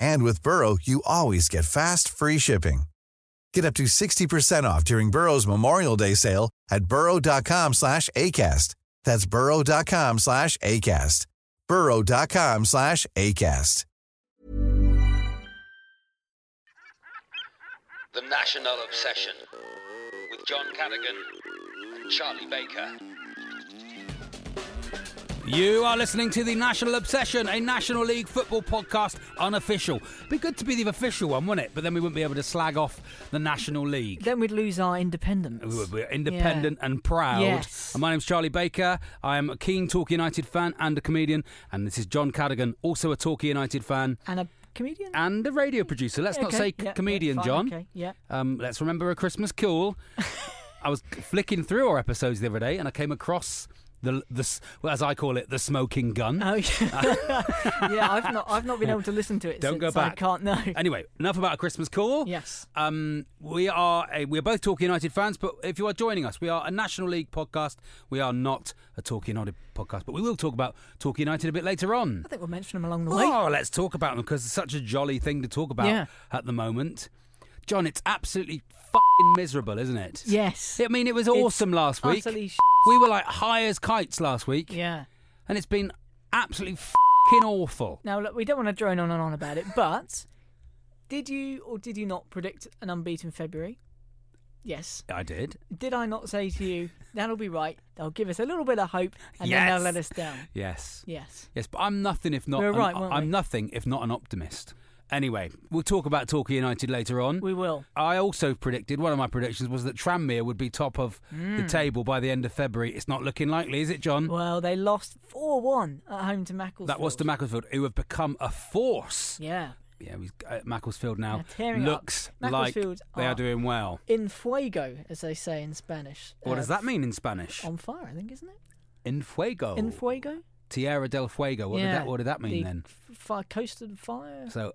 And with Burrow, you always get fast, free shipping. Get up to 60% off during Burrow's Memorial Day sale at burrow.com slash ACAST. That's burrow.com slash ACAST. burrow.com slash ACAST. The National Obsession with John Cadigan and Charlie Baker. You are listening to the National Obsession, a National League football podcast, unofficial. Be good to be the official one, wouldn't it? But then we wouldn't be able to slag off the National League. Then we'd lose our independence. We would- We're independent and proud. Yes. And my name's Charlie Baker. I am a keen Torquay United fan and a comedian. And this is John Cadigan, also a Torquay United fan And a comedian? and a radio producer. Let's not say yeah, yeah, comedian, fine, John. Okay, yeah. Um, let's remember a Christmas cool. I was flicking through our episodes the other day, and I came across the the well, as I call it, the smoking gun. Oh yeah, yeah. I've not, I've not been able to listen to it. Don't since go back. I can't know. Anyway, enough about a Christmas call. Yes. Um, we are a, we are both Torquay United fans, but if you are joining us, we are a National League podcast. We are not a Torquay United podcast, but we will talk about Torquay United a bit later on. I think we'll mention them along the way. Oh, let's talk about them because it's such a jolly thing to talk about Yeah. at the moment. John, it's absolutely fucking miserable, isn't it? Yes. I mean, it was awesome last week. utterly we were like high as kites last week, Yeah. and it's been absolutely fucking awful. Now look, we don't want to drone on and on about it, but did you or did you not predict an unbeaten February? Yes. I did. Did I not say to you that'll be right? They'll give us a little bit of hope, and then they'll let us down. Yes. Yes. Yes, but I'm nothing if not. We an- right, I'm we? nothing if not an optimist. Anyway, we'll talk about Torquay United later on. We will. I also predicted one of my predictions was that Tranmere would be top of the table by the end of February. It's not looking likely, is it, John? Hmm. Well, they lost four one at home to Macclesfield. that was to Macclesfield, who have become a force. Yeah. Yeah, we, uh, Macclesfield now looks like they are are- doing well. In fuego, as they say in Spanish. What Uh, does that mean in Spanish? On fire, I think, isn't it? In fuego. In fuego. Tierra del Fuego. What, yeah. did, that, what did that mean the then? f- Fire, coast of fire. So,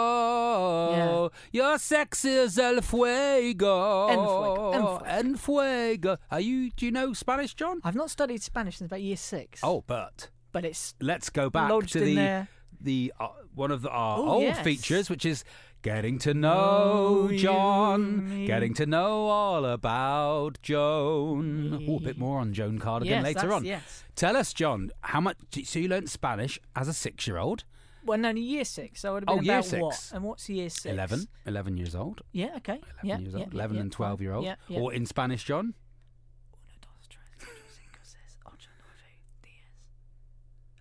oh, your sex is el fuego. En fuego, en fuego. En fuego. Are you, do you know Spanish, John? I've not studied Spanish since about year six. Oh, but but it's let's go back to the there. the uh, one of the, our Oh, old yes. features, which is getting to know oh, Know John, you, getting to know all about Joan. Oh, a bit more on Joan Cardigan Yes, later on. yes. Tell us, John, how much? So you learnt Spanish as a six-year-old, well, no, year six. So it would Oh, have been year about six. what? And what's year six? 11, 11 years old. Yeah. Okay. 11 yeah, years yeah, old, yeah, 11 yeah, and 12 year old. Yeah. Or in Spanish, John?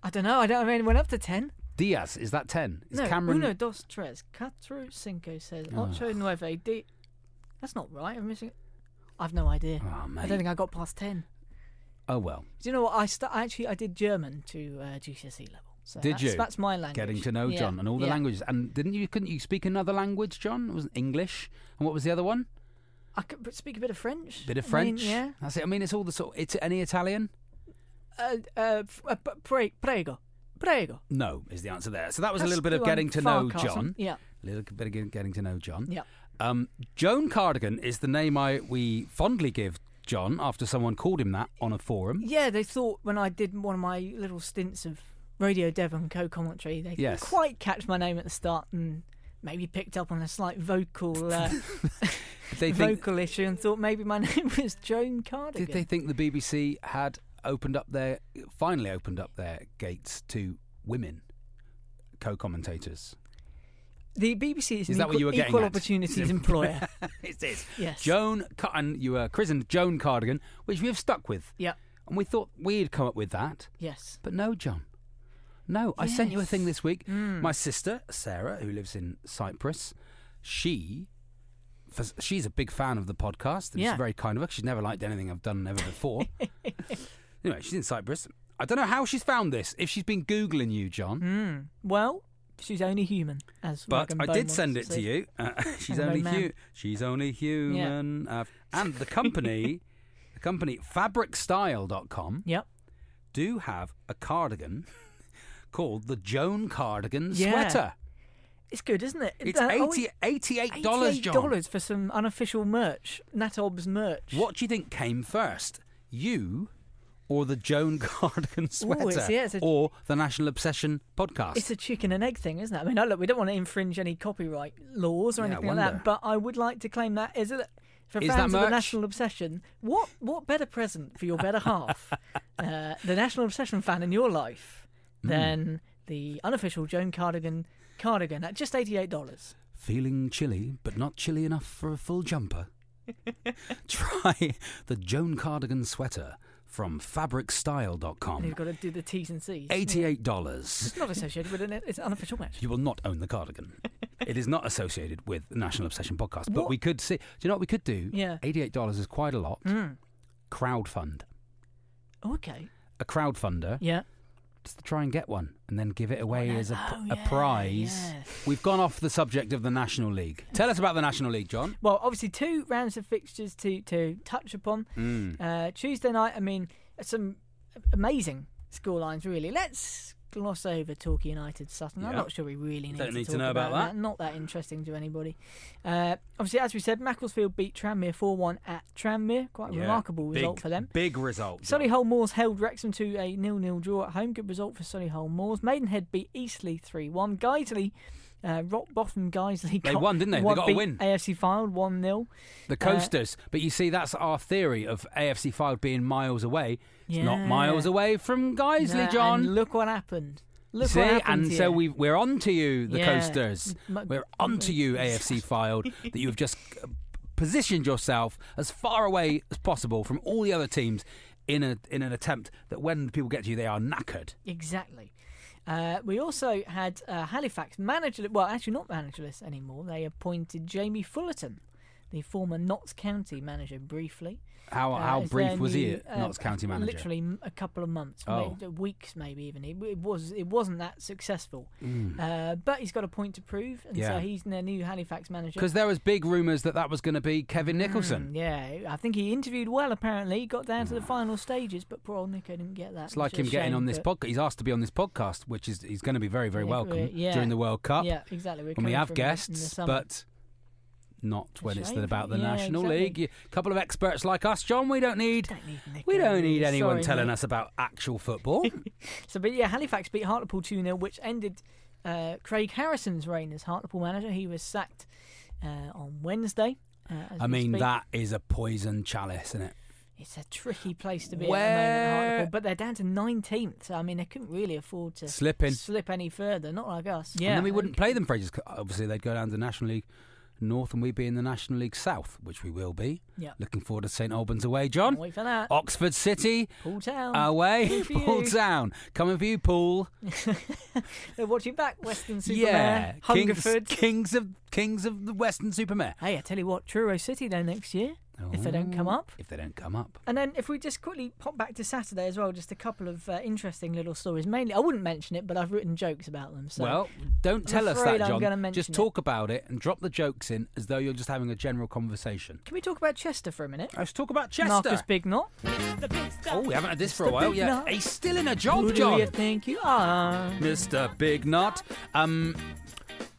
I don't know. I don't. I mean, went up to ten. Diaz, is that 10? Is no, Cameron. uno, dos, tres, cuatro, cinco, Oh. ocho, nueve, di. That's not right. I'm missing. I've no idea. Oh, I don't think I got past ten. Oh, well. Do you know what? I st- actually I did German to uh, GCSE level. So Did that's, you? That's my language. Getting to know Yeah, John and all the yeah. languages. And didn't you, couldn't you speak another language, John? It was English. And what was the other one? I could speak a bit of French. Bit of I mean, French. yeah. That's it. I mean, it's all the sort. It's any Italian? Uh, uh, uh, pre- prego, prego. No, is the answer there. So that was a little bit of getting to know. John. Yeah. A little bit of getting to know John. Yeah. Um, Joan Cardigan is the name I we fondly give John after someone called him that on a forum. Yeah, they thought when I did one of my little stints of Radio Devon co-commentary. They Yes. didn't quite catch my name at the start and maybe picked up on a slight vocal uh, they think, vocal issue and thought maybe my name was Joan Cardigan. did they think the BBC had opened up their finally opened up their gates to women co-commentators? The BBC is, Is an that what equal, you were getting equal at? opportunities employer. it is. Yes. Joan and you were christened Joan Cardigan, which we have stuck with. Yeah. And we thought we'd come up with that. Yes. But no, John. No, I sent you a thing this week. Mm. My sister, Sarah, who lives in Cyprus, she. She's a big fan of the podcast. And Yeah. She's very kind of her. She's never liked anything I've done ever before. anyway, she's in Cyprus. I don't know how she's found this. If she's been Googling you, John. Mm. Well, she's only human, as But I did send it to you. Uh, she's only hu- She's only human. Uh, and the company, the company fabricstyle.com Yep. do have a cardigan called the Joan Cardigan Yeah. Sweater. It's good, isn't it? It's Uh, oh, eighty eighty-eight dollars, John. $88 for some unofficial merch, Natob's merch. What do you think came first, you or the Joan Cardigan sweater, it's- yeah, it's a- or the National Obsession podcast? It's a chicken and egg thing, isn't it? I mean, look, we don't want to infringe any copyright laws or Yeah, I anything like wonder. that, but I would like to claim that is it for Is that fans of the merch? National Obsession. What what better present for your better half, uh, the National Obsession fan in your life, Hmm. than the unofficial Joan Cardigan cardigan at just eighty eight dollars? Feeling chilly, but not chilly enough for a full jumper? Try the Joan Cardigan sweater from And fabricstyle.com. you've got to do the T's and C's. Eighty-eight dollars. It's not associated with it. It's an unofficial match. You will not own the cardigan. it is not associated with the National Obsession podcast. But What? we could see. Do you know what we could do? Yeah. Eighty-eight dollars is quite a lot. Mm. Crowdfund. Oh, okay. A crowdfunder Yeah. Just to try and get one and then give it away as a, Oh, a yeah, prize. yeah. We've gone off the subject of the National League. Tell us about the National League, John. Well, obviously, two rounds of fixtures to, to touch upon. Mm. Uh, Tuesday night, I mean, some amazing scorelines, really. Let's gloss over Torquay United Sutton. I'm not sure we really need, Don't to, need to talk know about that. Not that interesting to anybody. Uh, obviously, as we said, Macclesfield beat Tranmere 4 1 at Tranmere. Quite a Yeah, remarkable result for them. Big result. Solihull Moors held Wrexham to a nil-nil draw at home. Good result for Solihull Moors. Maidenhead beat Eastleigh 3-1. Guiseley, uh, rock bottom Guiseley. They got- won, didn't they? They got a win. AFC Fylde 1-0. The coasters. but you see, that's our theory of AFC Fylde being miles away. It's not miles away from Guiseley, Nah, John. Look what happened. Look See, and so you. we we're on to you, the Yeah. coasters. We're on to you, AFC Fylde, that you've just uh, positioned yourself as far away as possible from all the other teams in a in an attempt that when people get to you, they are knackered. Exactly. Uh, we also had uh, Halifax manager. Well, actually, not managerless anymore. They appointed Jamie Fullerton, the former Notts County manager, briefly. How Uh, how brief was he new, at uh, County manager? Literally a couple of months, Oh. maybe, weeks, maybe even. It, it was it wasn't that successful, Mm. uh, but he's got a point to prove, and Yeah. so he's their new Halifax manager. Because there was big rumours that that was going to be Kevin Nicholson. Mm, yeah, I think he interviewed well. Apparently, got down to the final stages, but poor old Nico didn't get that. It's like him getting shame, on this podcast. He's asked to be on this podcast, which is he's going to be very very Yeah, welcome yeah. during the World Cup. Yeah, exactly. We're when we have from in the- in the guests, but not when it's about the Yeah, National exactly. League. A couple of experts like us, John. We don't need. Don't need we don't need anyone Sorry, telling mate. us about actual football. So, but yeah, Halifax beat Hartlepool 2 0, which ended uh, Craig Harrison's reign as Hartlepool manager. He was sacked uh, on Wednesday. Uh, I mean, speak. that is a poison chalice, isn't it? It's a tricky place to be at the moment, Hartlepool, but they're down to 19th. So, I mean, they couldn't really afford to Slip in. slip any further, not like us. Yeah, and then we wouldn't play them for ages. Obviously, they'd go down to the National League North, and we'd be in the National League South, which we will be. Yeah. Looking forward to St Albans away, John. Can't wait for that. Oxford City Poole Town. away, Poole. Town. Coming for you, Poole. They're watching back. Weston-super-Mare. Yeah, kings, Hungerford. kings of kings of the Weston-super-Mare. Hey, I tell you what, Truro City though next year, if they don't come Oh, up. If they don't come up. And then if we just quickly pop back to Saturday as well, just a couple of uh, interesting little stories. Mainly, I wouldn't mention it, but I've written jokes about them. So well, don't tell us that, I'm John. Just it. talk about it and drop the jokes in as though you're just having a general conversation. can we talk about Chester for a minute? Let's talk about Chester. Marcus Bignot. Oh, we haven't had this for a while. Big Yeah, he's still in a job, Who John. do you think you are? Mr. Big Nut. Um,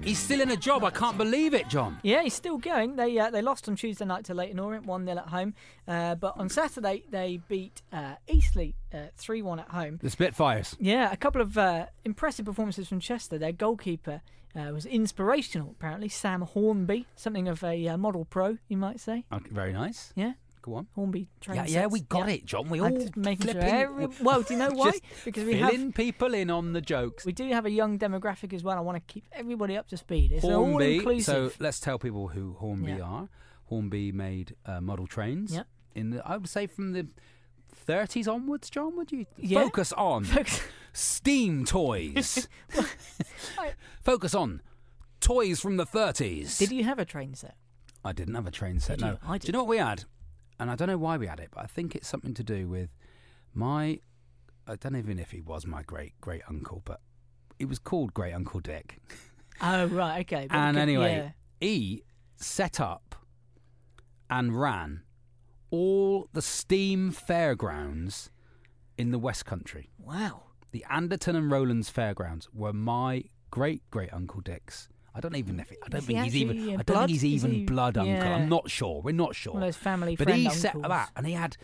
He's still in a job. I can't believe it, John. Yeah, he's still going. They uh, they lost on Tuesday night to Leyton Orient, 1 0 at home. Uh, but on Saturday, they beat uh, Eastleigh 3 1 at home. The Spitfires. Yeah, a couple of uh, impressive performances from Chester. Their goalkeeper uh, was inspirational, apparently. Sam Hornby, something of a uh, model pro, you might say. Okay, very nice. Yeah, Go on. Hornby train Yeah, yeah, sets. we got Yeah. it, John. We all making sure every- well, do you know why? Because we have people in on the jokes. we do have a young demographic as well. I want to keep everybody up to speed. It's all Hornby. inclusive. So let's tell people who Hornby Yeah. are. Hornby made uh, model trains. Yep. In the, I would say from the 30s onwards, John. Would you Yeah. focus on steam toys? Focus on toys from the 30s. Did you have a train set? I didn't have a train set. Did no. you? I did. Do you know what we had? And I don't know why we had it, but I think it's something to do with my. I don't even if he was my great great uncle, but it was called Great Uncle Dick. Oh right, okay. but and anyway, yeah. he set up and ran all the steam fairgrounds in the West Country. wow. The Anderton and Rowlands fairgrounds were my great great uncle Dick's. I don't even know if he, I don't Is think he's even. I don't blood? think he's even he- blood uncle. yeah. I'm not sure. We're not sure. Those family But he set uncles. that, and he had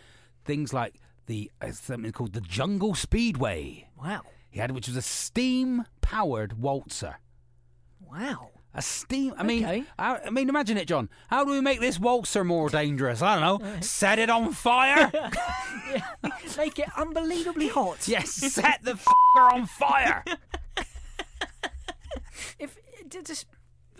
things like the uh, something called the Jungle Speedway. Wow. He had, which was a steam-powered waltzer. Wow. A steam. I mean, Okay. how, I mean, imagine it, John. How do we make this waltzer more dangerous? I don't know. Set it on fire. Make it unbelievably hot. yes, set the f***er on fire. Just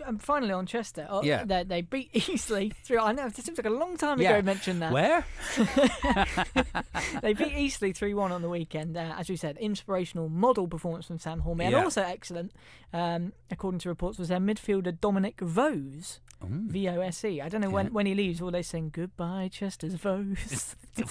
um, finally on Chester, oh, Yeah. they, they beat Eastleigh through. I know it seems like a long time Yeah. ago. I mentioned that Where? they beat Eastleigh three one on the weekend. Uh, as we said, inspirational model performance from Sam Hornby, and also excellent, um, according to reports, was their midfielder Dominic Vose. V O S E. I don't know when, Yeah. when he leaves. Will they sing goodbye, Chester's Vose?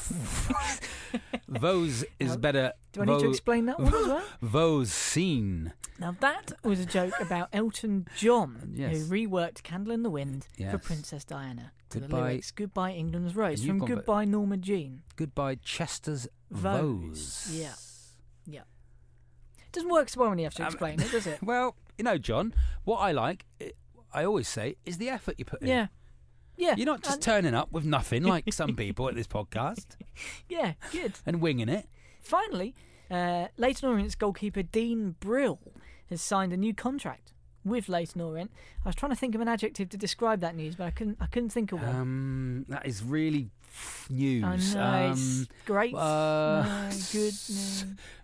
Vose is better. Do I need to explain that one as well? Vose scene. Now that was a joke about Elton John, Yes. who reworked "Candle in the Wind" for Princess Diana Goodbye- lyrics "Goodbye England's Rose" from gone "Goodbye Norma Jean." Goodbye, Chester's Vose. Vose. Yeah. Yeah. Doesn't work so well when you have to Um, explain it, does it? Well, you know, John, what I like, i I always say, is the effort you put in. Yeah. Yeah. You're not just and- turning up with nothing like some people at this podcast Yeah, good. and winging it. Finally, uh, Leyton Orient's goalkeeper Dean Brill has signed a new contract with Leyton Orient. I was trying to think of an adjective to describe that news, but I couldn't. I couldn't think of one. Um, that is really news. I know Um, great. uh, no, good.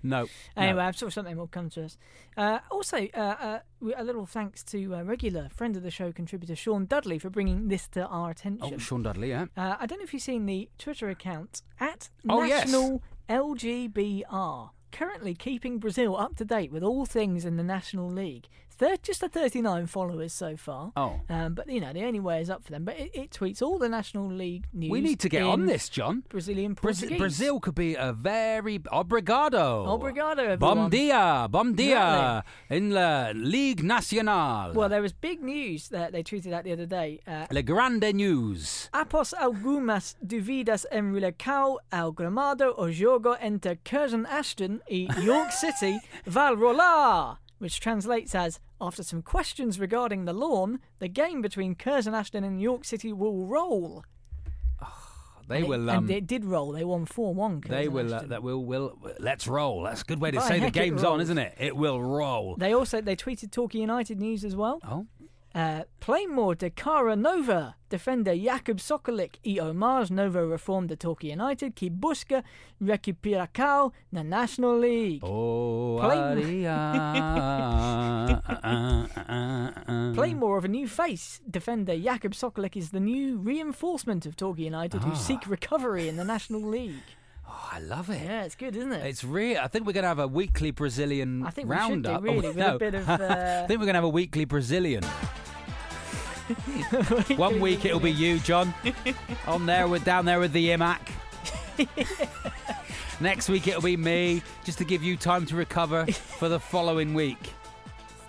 No. no. Anyway, no. I'm sure something will come to us. Uh, also, uh, uh, a little thanks to uh, regular friend of the show contributor Sean Dudley for bringing this to our attention. Oh, Sean Dudley, yeah. Uh, I don't know if you've seen the Twitter account at Oh, yes. National LGBR, currently keeping Brazil up to date with all things in the National League. They're just a 39 followers so far. Oh. Um, but, you know, the only way is up for them. But it, it tweets all the National League news. We need to get on this, John. Brazilian Brazil, Portuguese. Brazil could be a very obrigado. Obrigado, Bom dia, bom dia in la Ligue Nacional. Well, there was big news that they tweeted out the other day. Uh, Le Grande News. Após algumas dúvidas em relação ao gramado, o jogo entre Curzon Ashton e York City vai rolar, which translates as after some questions regarding the lawn, the game between Curzon Ashton and York City will roll. They and will. It, Um, and it did roll. They won four one. they will. Uh, that will. Will. Let's roll. That's a good way to say the game's on, isn't it? It will roll. They also they tweeted Torquay United news as well. Oh. Uh, Plainmoor de Cara Nova, defender Jakub Sokolik e Omar Novo reformed Torquay United que busca recuperação na National League. Oh, Play- aria. Uh, uh, uh, uh. Play more of a new face. Defender Jakub Sokolik is the new reinforcement of Torquay United Ah. who seek recovery in the National League. Oh, I love it. Yeah, it's good, isn't it? It's real. I think we're going to have a weekly Brazilian I think we should do, roundup. really, Oh, no. a bit of, I uh, think we're going to have a weekly Brazilian. One week it'll be you, John, on there with down there with the IMAC. Next week it'll be me, just to give you time to recover for the following week.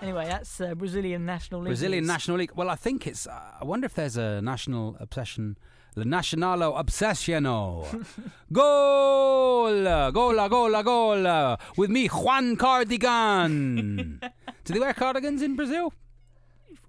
Anyway, that's uh, Brazilian National League. Brazilian. National League. Well, I think it's. Uh, I wonder if there's a national obsession. La Nacionalo Obsessiono. Goal! Gola, gola, gola. With me, Juan Cardigan. Do they wear cardigans in Brazil?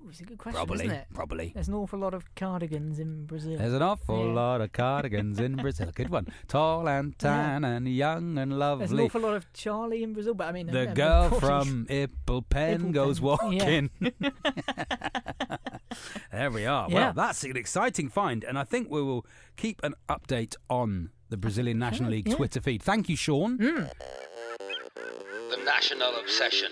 Ooh, It's a good question, Probably, isn't it? probably. There's an awful lot of cardigans in Brazil. There's an awful Yeah. lot of cardigans in Brazil. Good one. Tall and tan and young and lovely. There's an awful lot of Charlie in Brazil, but I mean, The girl probably- from Ipplepen goes Ipplepen, walking. there we are. Yeah. Well, that's an exciting find, and I think we will keep an update on the Brazilian National League yeah. Twitter feed. Thank you, Sean. Mm. The National Obsession.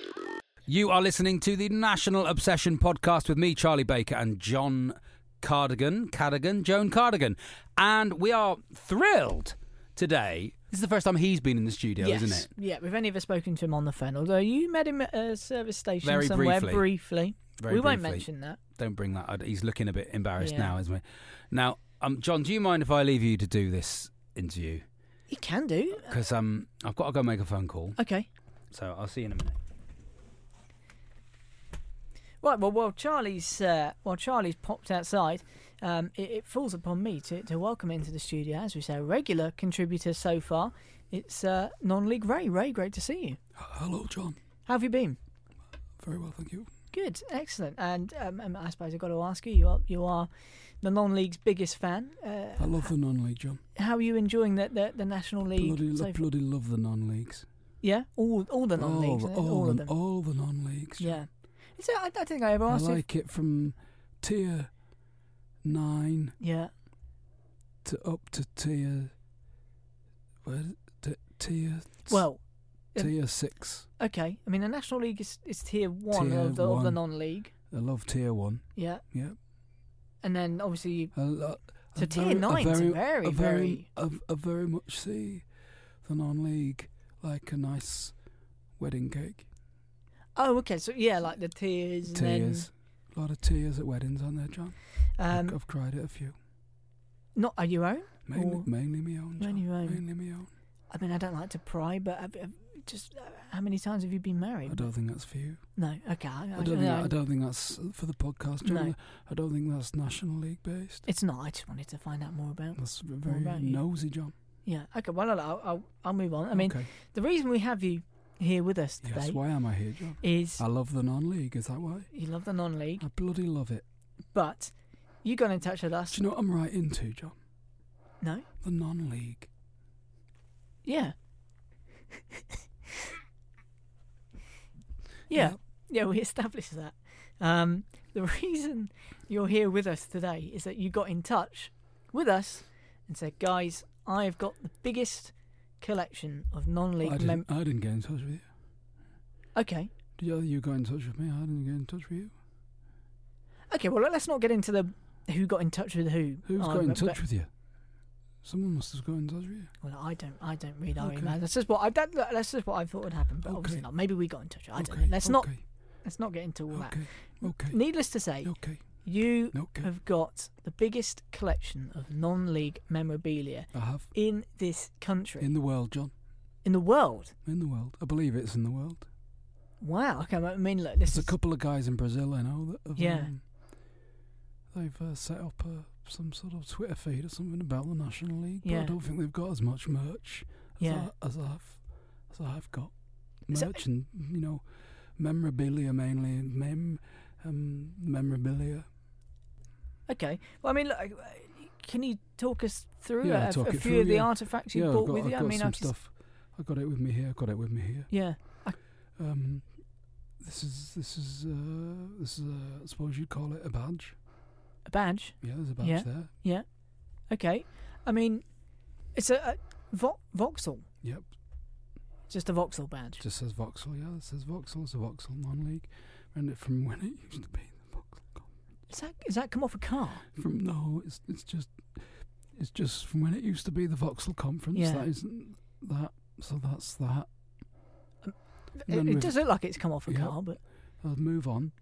You are listening to the National Obsession podcast with me, Charlie Baker, and John Cardigan, Cardigan, Joan Cardigan. And we are thrilled today. This is the first time he's been in the studio, yes. isn't it? Yeah, we've only ever spoken to him on the phone, although you met him at a service station Very somewhere briefly. briefly. Very we won't mention that. Don't bring that. I'd- He's looking a bit embarrassed Yeah. now, isn't he? Now, um, John, do you mind if I leave you to do this interview? You can do. Because um, I've got to go make a phone call. Okay. So I'll see you in a minute. Right. Well, while Charlie's uh, while Charlie's popped outside, um, it, it falls upon me to, to welcome into the studio, as we say, a regular contributor so far. It's uh, non-league Ray. Ray, great to see you. Hello, John. How have you been? Very well, thank you. Good, excellent. And um, um, I suppose I've got to ask you, you are, you are the non-league's biggest fan. Uh, I love the non-league, John. how are you enjoying the the, the National League? Bloody, so lo- bloody love the non-leagues. Yeah, all all the non-leagues, all, all, all of the, them. all the non-leagues. John. Yeah. Is it, I, don't think I ever I asked you. like it from tier nine Yeah. to up to tier. Where t- tier Well, um, tier six. okay. I mean, the National League is, is tier one Tier of the of the one. non-league. I love tier one. Yeah. Yeah. And then obviously you, I, lo- So tier nine's a very, very, I very- I, I very much see the non-league like a nice wedding cake. Oh, okay. So yeah, like the tears. and then, Tears. A lot of tears at weddings, aren't there, John? Um, I've cried at a few. not are your own? Mainly, mainly my own. John. Mainly own. Mainly my own. I mean, I don't like to pry, but have, have, just uh, how many times have you been married? I don't think that's for you. No. Okay. I, I don't, think, I don't think that's for the podcast, John. No. I don't think that's National League based. It's not. I just wanted to find out more about. That's very about you? nosy, John. Yeah. Okay. Well, I'll, I'll, I'll move on. I mean, okay. the reason we have you here with us today yes, why am I here, John? is I love the non-league. Is that why? you love the non-league, I bloody love it. but you got in touch with us. Do you know what I'm right into, John? No. The non-league. Yeah. yeah. Yep. Yeah, we established that. Um, the reason you're here with us today is that you got in touch with us and said, guys, I've got the biggest collection of non I didn't, mem. I didn't get in touch with you. Okay. Did you, you got in touch with me? I didn't get in touch with you. Okay, well, let's not get into the who got in touch with who. Who's um, got in touch with you? Someone must have got in touch with you. Well, I don't. I don't read our Okay. emails. That's just what I. That, that's just what I thought would happen, but Okay. obviously not. Maybe we got in touch. I don't okay. know. Let's not. Let's not get into all that. Okay. Okay. Needless to say, Okay. You Okay. have got the biggest collection of non-league memorabilia I have. in this country, In the world, John. In the world. In the world. I believe it's in the world. Wow. Okay. I mean, look. There's a couple of guys in Brazil I know that have, Yeah. um, they've uh, set up uh, some sort of Twitter feed or something about the National League, but Yeah. I don't think they've got as much merch as, Yeah. I, as I've as I've got. So- Merch and you know, memorabilia mainly, mem, um, memorabilia. Okay. Well, I mean, look. uh, Can you talk us through Yeah, a, a few through, of the yeah. artifacts you yeah, brought got, with I've you? I mean, some I've stuff. I got it with me here. I got it with me here. yeah. Um, this is this is uh, this is uh, I suppose you'd call it a badge. A badge. Yeah, there's a badge Yeah. there. Yeah. Okay. I mean, it's a, a Vo- Vauxhall. Yep, Just a Vauxhall badge. just says Vauxhall. Yeah, it says Vauxhall. It's a Vauxhall non-league. And it from when it used to be. Is that is that come off a car? From no, it's it's just it's just from when it used to be the Vauxhall Conference. Yeah. That isn't that. So that's that. It, it does look like it's come off a Yeah. car, but I'll move on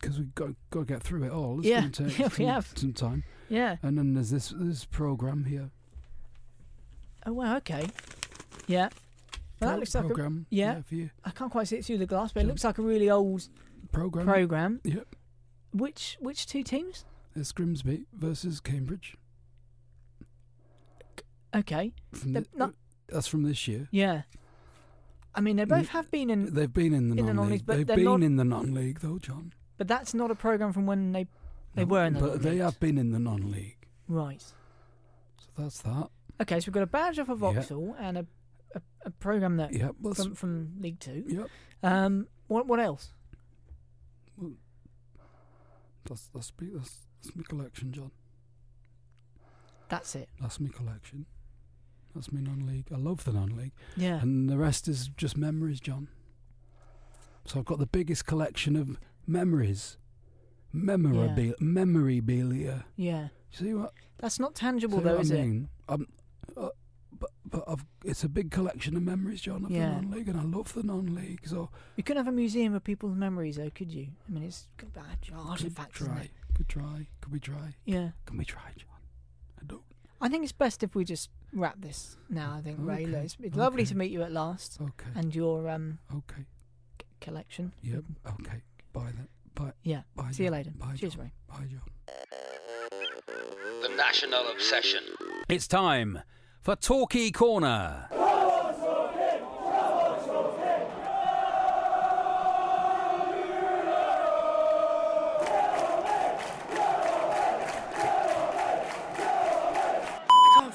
because we've got got to get through it all. It's Yeah, take yeah, we some, have. some time. yeah. And then there's this this program here. Oh wow. Okay. Yeah. Well, that looks like a, program. yeah. for you. I can't quite see it through the glass, but it looks like a really old Program. program. Yep. Which which two teams? It's Grimsby versus Cambridge. Okay. From the- not- that's from this year. Yeah. I mean, they both have been in. They've been in the In non-league. non-leagues, They've been not- in the non-league though, John. But that's not a program from when they they No, were in the But they non-leagues. have been in the non-league, right. so that's that. Okay, so we've got a badge off of Yeah. Vauxhall and a, a a program that Yep. From from League Two. yep. Um, what what else? That's that's me. That's, that's my collection, John. That's it. That's my collection. That's me non-league. I love the non-league, Yeah. and the rest is just memories, John. So I've got the biggest collection of memories, memorabilia, memorabilia. yeah. See what? That's not tangible though, is I it? mean? But but I've, it's a big collection of memories, John, of Yeah. the non-league, and I love the non-league. So You couldn't have a museum of people's memories, though, could you? I mean, it's got bad could artifacts, isn't try. Could try. Could we try? Yeah. Can we try, John? I don't. I think it's best if we just wrap this now. I think, Ray. Okay, It's, it's lovely to meet you at last, Okay. and your um Okay. c- collection. Yep. Okay. Bye then. Bye. Yeah. Bye. See you John. later. Bye. Cheers, John. Ray. Bye, John. The National Obsession. It's time for Talkie Corner.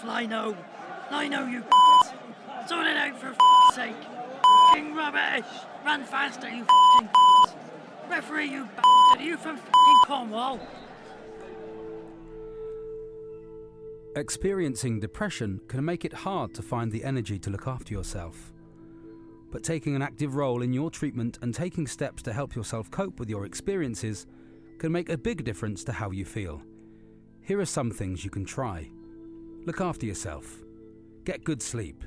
Lino. Lino, you. Sort it out for f***'s sake. F***ing rubbish. Run faster, you f***ing f***s. Referee, you bastard. Are you from f***ing Cornwall? Experiencing depression can make it hard to find the energy to look after yourself. But taking an active role in your treatment and taking steps to help yourself cope with your experiences can make a big difference to how you feel. Here are some things you can try look after yourself, get good sleep,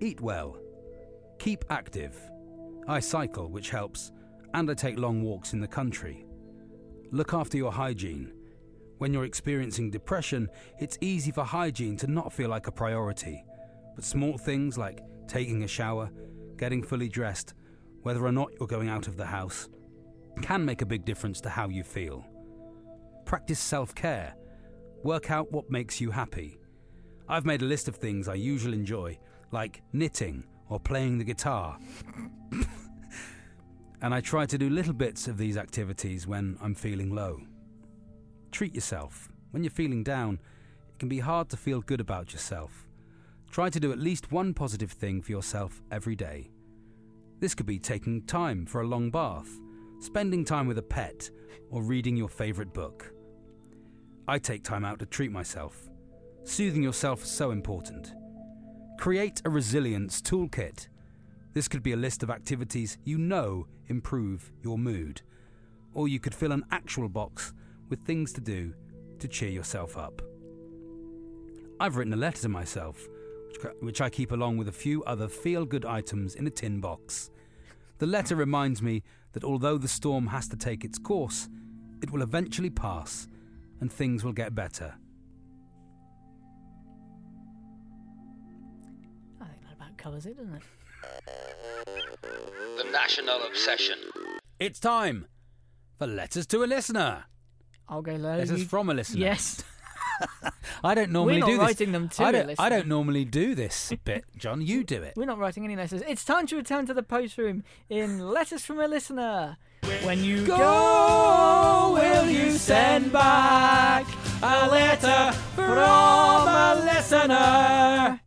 eat well, keep active. I cycle, which helps, and I take long walks in the country. Look after your hygiene. When you're experiencing depression, it's easy for hygiene to not feel like a priority. But small things like taking a shower, getting fully dressed, whether or not you're going out of the house, can make a big difference to how you feel. Practice self care. Work out what makes you happy. I've made a list of things I usually enjoy, like knitting or playing the guitar. and I try to do little bits of these activities when I'm feeling low. Treat yourself. When you're feeling down, it can be hard to feel good about yourself. Try to do at least one positive thing for yourself every day. This could be taking time for a long bath, spending time with a pet, or reading your favourite book. I take time out to treat myself. Soothing yourself is so important. Create a resilience toolkit. This could be a list of activities you know improve your mood. Or you could fill an actual box with things to do to cheer yourself up. I've written a letter to myself, which, which I keep along with a few other feel good items in a tin box. The letter reminds me that although the storm has to take its course, it will eventually pass and things will get better. I think that about covers it, doesn't it? The National Obsession. It's time for Letters to a Listener. I'll go low. Letters you- from a listener. Yes. I don't normally not do this. writing them to I a don't, I don't normally do this bit, John. You do it. We're not writing any letters. It's time to return to the post room in Letters from a Listener. When you Go, will you send back a letter from a listener?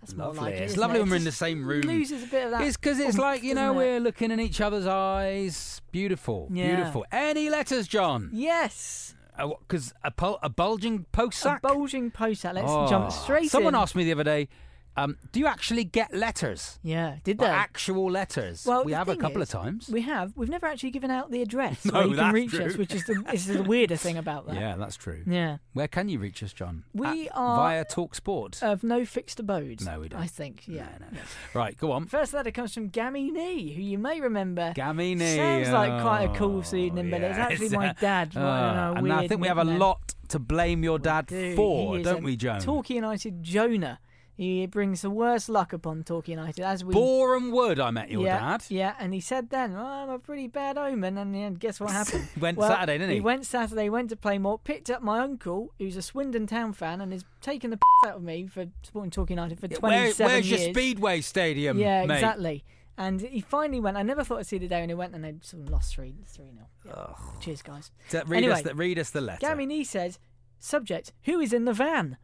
That's more Lovely. like it. it's isn't lovely it? when we're in the just same room. Loses a bit of that. It's because it's oomph, like, you know, doesn't it? we're looking in each other's eyes. Beautiful. Yeah. Beautiful. Any letters, John? Yes. Because a, pul- a bulging post sack? A bulging post sack. Let's Oh. jump straight Someone in. asked me the other day, um, do you actually get letters? Yeah, did Like they? actual letters? Well, we have a couple is, of times. We have. We've never actually given out the address No, where you can reach true. us, which is the is the weirder thing about that. Yeah, that's true. Yeah. Where can you reach us, John? We At- are- via Talk Sport. Of no fixed abode. No, we don't. I think. Yeah. No, no. Right, go on. First letter comes from Gammy Nee, who you may remember. Gammy Gamini. Sounds like quite a cool Oh, pseudonym, but it's yeah. actually my dad. Oh, writing a and I think we have a lot to blame your dad do. for, don't we, Joan? Torquay United Jonah. He brings the worst luck upon Torquay United, as we. Boreham Wood, I met your yeah, dad. Yeah, and he said then, well, I'm a pretty bad omen. And then guess what happened? Went Well, Saturday, didn't he? He went Saturday, went to Plainmoor, picked up my uncle, who's a Swindon Town fan, and has taken the piss out of me for supporting Torquay United for Yeah, 27 Where, where's years. your Speedway Stadium, Yeah, mate? exactly. And he finally went. I never thought I'd see the day when he went, and they sort of lost three, three nil. Yeah. Cheers, guys. So read, Anyway, us the, read us the letter. Gary Nee says, subject, who is in the van?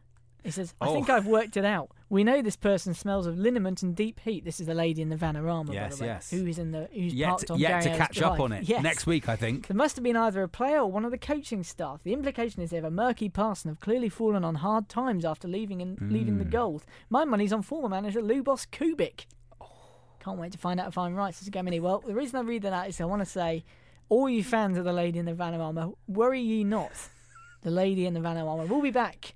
He says, I Oh. think I've worked it out. We know this person smells of liniment and deep heat. This is the lady in the Vanarama, by Yes, the way. yes. Who is in the who's yet parked on yet Gary to catch up on it Yes. next week, I think. There must have been either a player or one of the coaching staff. The implication is they have a murky past and have clearly fallen on hard times after leaving and leaving the Hmm. gold. My money's on former manager Lubos Kubik. Can't wait to find out if I'm right. Says Gamini. Well, the reason I read that out is I want to say, all you fans of the lady in the Vanarama, worry ye not. The lady in the Vanarama will be back.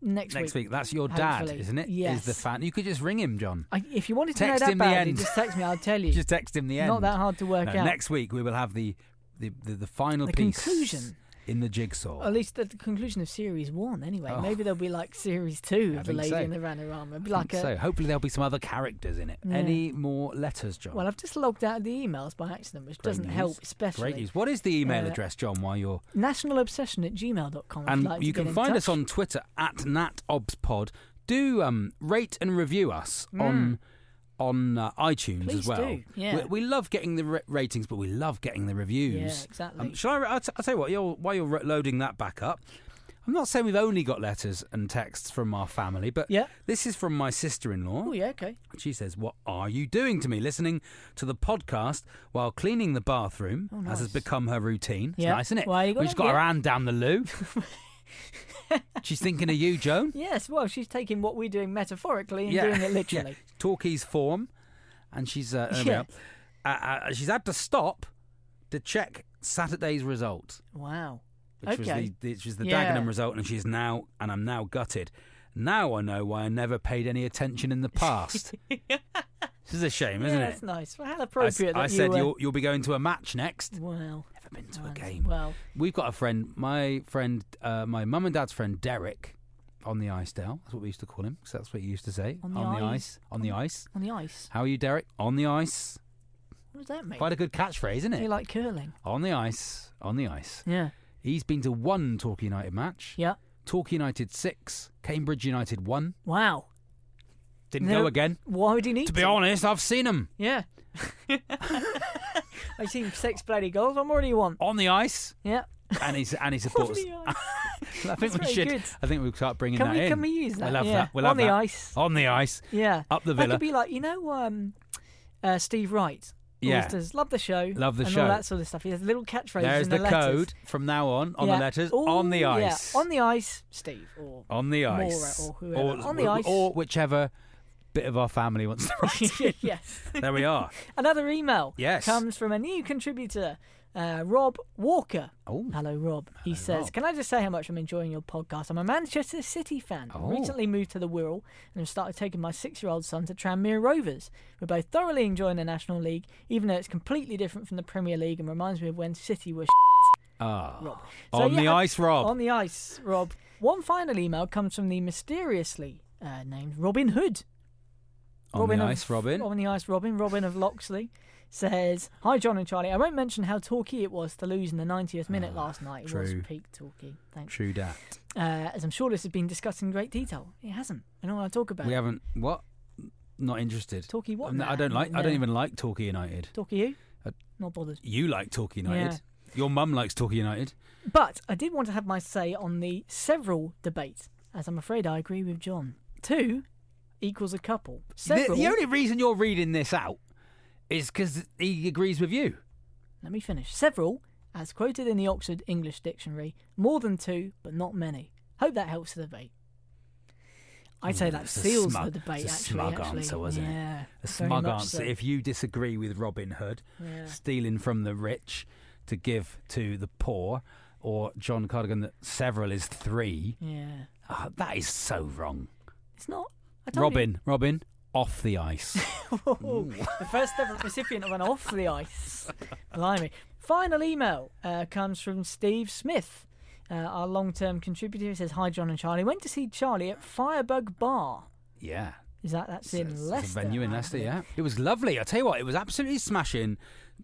Next, Next week. That's your dad, hopefully. isn't it? Is Yes. the fan. You could just ring him, John. I, if you wanted to Text know that him the end. just text me. I'll tell you. Just text him the end. Not that hard to work No, out. Next week we will have the the, the, the final The piece conclusion. In the jigsaw. At least at the conclusion of series one, anyway. Oh. Maybe there'll be like series two of the lady so. in the Vanarama. It'll be I like a. so hopefully there'll be some other characters in it. Yeah. Any more letters, John? Well, I've just logged out of the emails by accident, which Great doesn't news. help, especially. Great news. What is the email Uh, address, John? While you're Nationalobsession at gmail.com. and like you can find touch. us on Twitter at natobspod. Do um, rate and review us Mm. on on uh, iTunes Please as well. do, yeah. We, we love getting the ra- ratings, but we love getting the reviews. Yeah, exactly. Um, shall I? I'll, t- I'll tell you what. You're, while you're re- loading that back up, I'm not saying we've only got letters and texts from our family, but Yeah. this is from my sister-in-law. Oh, yeah, okay. She says, "What are you doing to me? Listening to the podcast while cleaning the bathroom, Oh, as has become her routine. It's nice, isn't it? Well, you got We've it, got her yeah. hand down the loo. She's thinking of you, Joan. Yes, well, she's taking what we're doing metaphorically and doing it literally. Talkie's form, and she's uh, Yeah. Uh, uh, she's had to stop to check Saturday's result, Wow. which okay. was the which was the Yeah. Dagenham result, and she's now and I'm now gutted. Now I know why I never paid any attention in the past. this is a shame, isn't yeah, it? That's nice. Well, how I, s- appropriate I that said you, uh, you'll you'll be going to a match next. Well, Never been to a game. Well, We've got a friend, my friend, uh, my mum and dad's friend Derek, on the ice. Dale, that's what we used to call him, because that's what he used to say. On the ice. ice. on the ice. on the ice. How are you, Derek? On the ice. What does that mean? Quite a good catchphrase, isn't it? like curling. On the ice. On the ice. Yeah. He's been to one Torquay United match. Yeah. Torquay United six. Cambridge United one. Wow. Didn't No, go again. Why would he need to? To be honest, I've seen him Yeah. I've seen six bloody goals. What more do you want? on the ice, Yeah. and he's and he supports. I think That's we should. good. I think we'll start bringing Can that we- in. can we use that? We'll have Yeah. that. We'll On have the that. ice. On the ice. Yeah. Up the That villa. could be like, you know, um, uh, Steve Wright. Yeah. Always does love the show. Love the and show. all that sort of stuff. He has little catchphrases There's in the, the, letters. code from now on on Yeah. the letters. Ooh, on the yeah. ice. On the ice, Steve. Or On the ice. or whoever. On the ice. Or whichever bit of our family wants to write. in. yes. there we are. Another email Yes. comes from a new contributor, uh, Rob Walker. Oh. Hello, Rob. He says, Rob. Can I just say how much I'm enjoying your podcast? I'm a Manchester City fan. I Oh. recently moved to the Wirral and have started taking my six year old son to Tranmere Rovers. We're both thoroughly enjoying the National League, even though it's completely different from the Premier League and reminds me of when City were Ah. Rob. So, on the yeah, ice, Rob. On the ice, Rob. One final email comes from the mysteriously uh, named Robin Hood. On Robin the of, ice, Robin. On the ice, Robin. Robin of Loxley says, "Hi, John and Charlie. I won't mention how talky it was to lose in the 90th minute last night. It was Ah, true. peak talky. Thanks. True dat. Uh, as I'm sure this has been discussed in great detail. It hasn't. I don't want to talk about We it. haven't. What? Not interested. Talky what? No, I don't like. I don't even like Talky United. Talky you? Uh, Not bothered. You like Talky United. Your mum likes Talky United. But I did want to have my say on the several debate, as I'm afraid I agree with John. Two equals a couple. The, Several. the only reason you're reading this out is because he agrees with you. Let me finish. Several, as quoted in the Oxford English Dictionary, more than two, but not many. Hope that helps the debate. I'd say that It's a seals smug- the debate. it's a actually, smug actually. answer, wasn't it? yeah, A very smug much answer. so. If you disagree with Robin Hood, Yeah. stealing from the rich to give to the poor, or John Cardigan that several is three, Yeah, ah, that is so wrong. it's not. Told you. Robin, Robin, off the ice. the first ever recipient of an off the ice. Blimey. Final email uh, comes from Steve Smith, uh, our long term contributor. Says, Hi, John and Charlie. Went to see Charlie at Firebug Bar. yeah. Is that that's in It's- Leicester? a venue in Leicester, yeah. It was lovely. I tell you what, it was absolutely smashing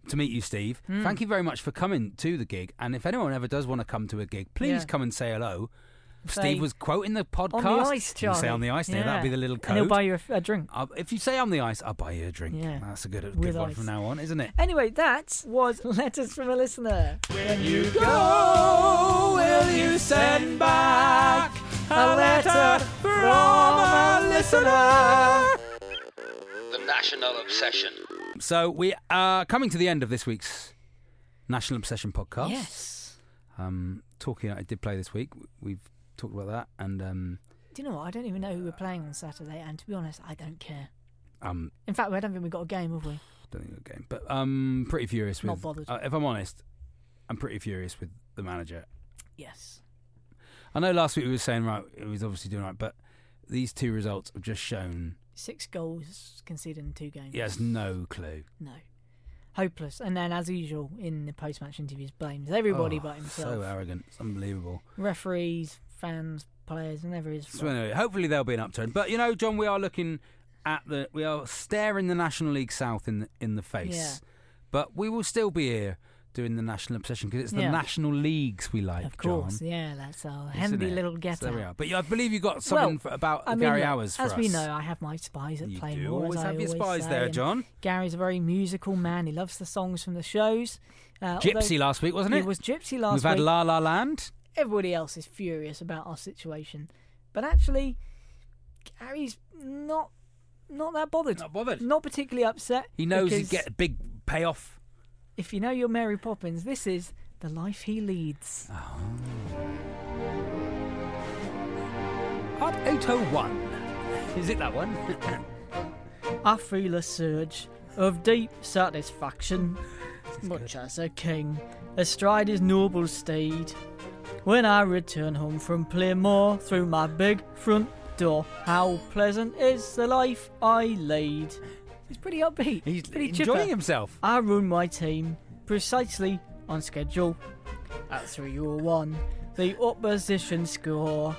to meet you, Steve. Hmm. Thank you very much for coming to the gig. And if anyone ever does want to come to a gig, please Yeah. come and say hello. Steve was quoting the podcast. on the ice, You say on the ice there. Yeah. That'd be the little And he'll buy you a, a drink. I'll- if you say on the ice, I'll buy you a drink. Yeah. That's a good, good With one ice. from now on, isn't it? Anyway, that was letters from a listener. When you go, will you send back a letter from a listener? The National Obsession. So we are coming to the end of this week's National Obsession podcast. Yes. Um, talking, I did play this week. We've talked about that, and um, Do you know what? I don't even know who we're playing on Saturday, and to be honest, I don't care. um, In fact, I don't think we've got a game, have we? don't think a game, but um, pretty furious with. Not bothered. Uh, if I'm honest, I'm pretty furious with the manager. Yes. I know last week we were saying right, it was obviously doing right, but these two results have just shown Six goals conceded in two games. he has no clue. No. Hopeless. And then, as usual, in the post match interviews, blames everybody Oh, but himself. So arrogant, it's unbelievable. Referees, fans, players, and it is. So anyway, hopefully there'll be an upturn. But you know, John, we are looking at the we are staring the National League South in the, in the face. Yeah. But we will still be here doing the national obsession because it's the Yeah. national leagues we like. Of course, John, yeah, that's our handy little get So there we are. But I believe you got something Well, for, about I mean, Gary Owers for as us. we know, I have my spies at play. you Plainmoor. do always I have your always spies say, there, and John. Gary's a very musical man. He loves the songs from the shows. Uh, Gypsy last week, wasn't it? It was Gypsy last week. We've had La La Land. Everybody else is furious about our situation, but actually, Gary's not not that bothered. Not bothered. Not particularly upset. He knows he'd get a big payoff. If you know your Mary Poppins, this is the life he leads. At 801. Is it that one? I feel a surge of deep satisfaction, much as a king astride his noble steed. When I return home from Plainmoor through my big front door, how pleasant is the life I lead. He's pretty upbeat. He's pretty enjoying chipper. himself. I run my team precisely on schedule. At 301, the opposition score.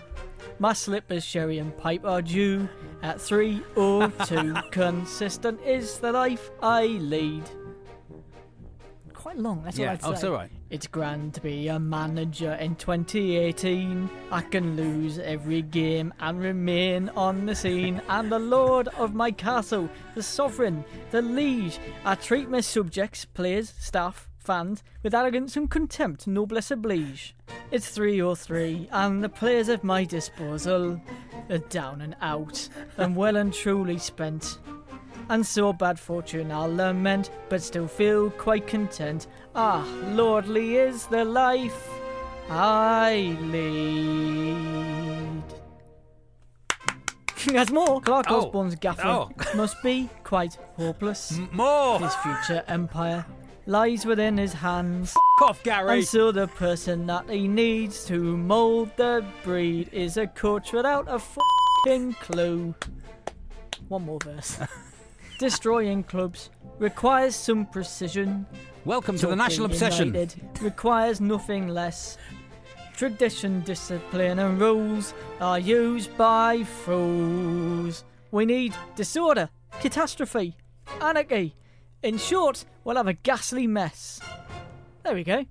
My slippers, sherry, and pipe are due at 302. Consistent is the life I lead. Quite long, that's Yeah, what I'd say. oh, it's all right. It's grand to be a manager in 2018. I can lose every game and remain on the scene. I'm the lord of my castle, the sovereign, the liege. I treat my subjects, players, staff, fans with arrogance and contempt, noblesse oblige. It's three or three, and the players at my disposal are down and out, and well and truly spent. And so bad fortune I'll lament, but still feel quite content. Ah, lordly is the life I lead. There's more. Clarke Oh. Osborne's gaffer Oh. must be quite hopeless. More. His future empire lies within his hands. F- off, Gary. And so the person that he needs to mould the breed is a coach without a fucking clue. One more verse. Destroying clubs requires some precision. Welcome to the National Obsession. United requires nothing less. Tradition, discipline, and rules are used by fools. We need disorder, catastrophe, anarchy. In short, we'll have a ghastly mess. There we go.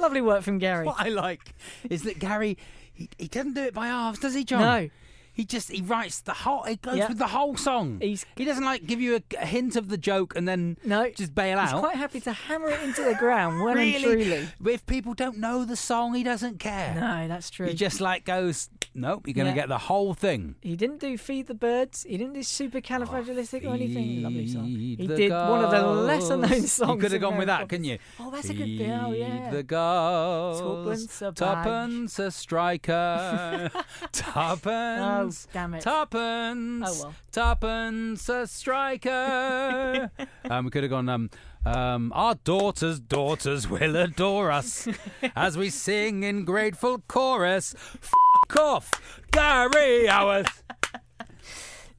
Lovely work from Gary. What I like is that Gary, he, he doesn't do it by halves, does he, John? No. He just he writes the whole. He goes Yeah. with the whole song. He's- he doesn't like give you a, a hint of the joke and then No, just bail He's out. quite happy to hammer it into the ground, well really, and truly. if people don't know the song, he doesn't care. No, that's true. He just like goes, nope. You're going to Yeah. get the whole thing. He didn't do Feed the Birds. He didn't do Supercalifragilistic or anything. Lovely song. He Feed the did one of the lesser known gulls. songs. You could have gone with that, couldn't you? Oh, that's a good bit. Oh, yeah. Feed the gulls. Tuppence a bag. Tuppence a striker. Tuppence. Oh, damn it. Tuppence. Oh, well. Tuppence a striker. um, we could have gone. Um, um, our daughters, daughters will adore us as we sing in grateful chorus. F off, Gary Owers.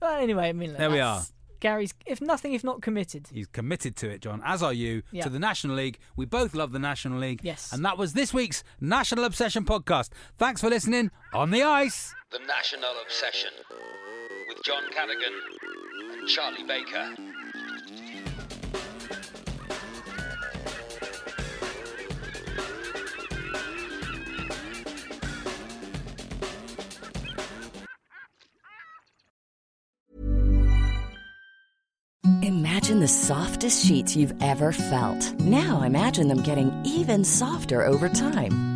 Well, anyway, I mean, look, There we are. Gary's, if nothing, if not committed. He's committed to it, John, as are you, Yeah. to the National League. We both love the National League. Yes. And that was this week's National Obsession podcast. Thanks for listening on the ice. The National Obsession with John Cadigan and Charlie Baker. Imagine the softest sheets you've ever felt. Now imagine them getting even softer over time.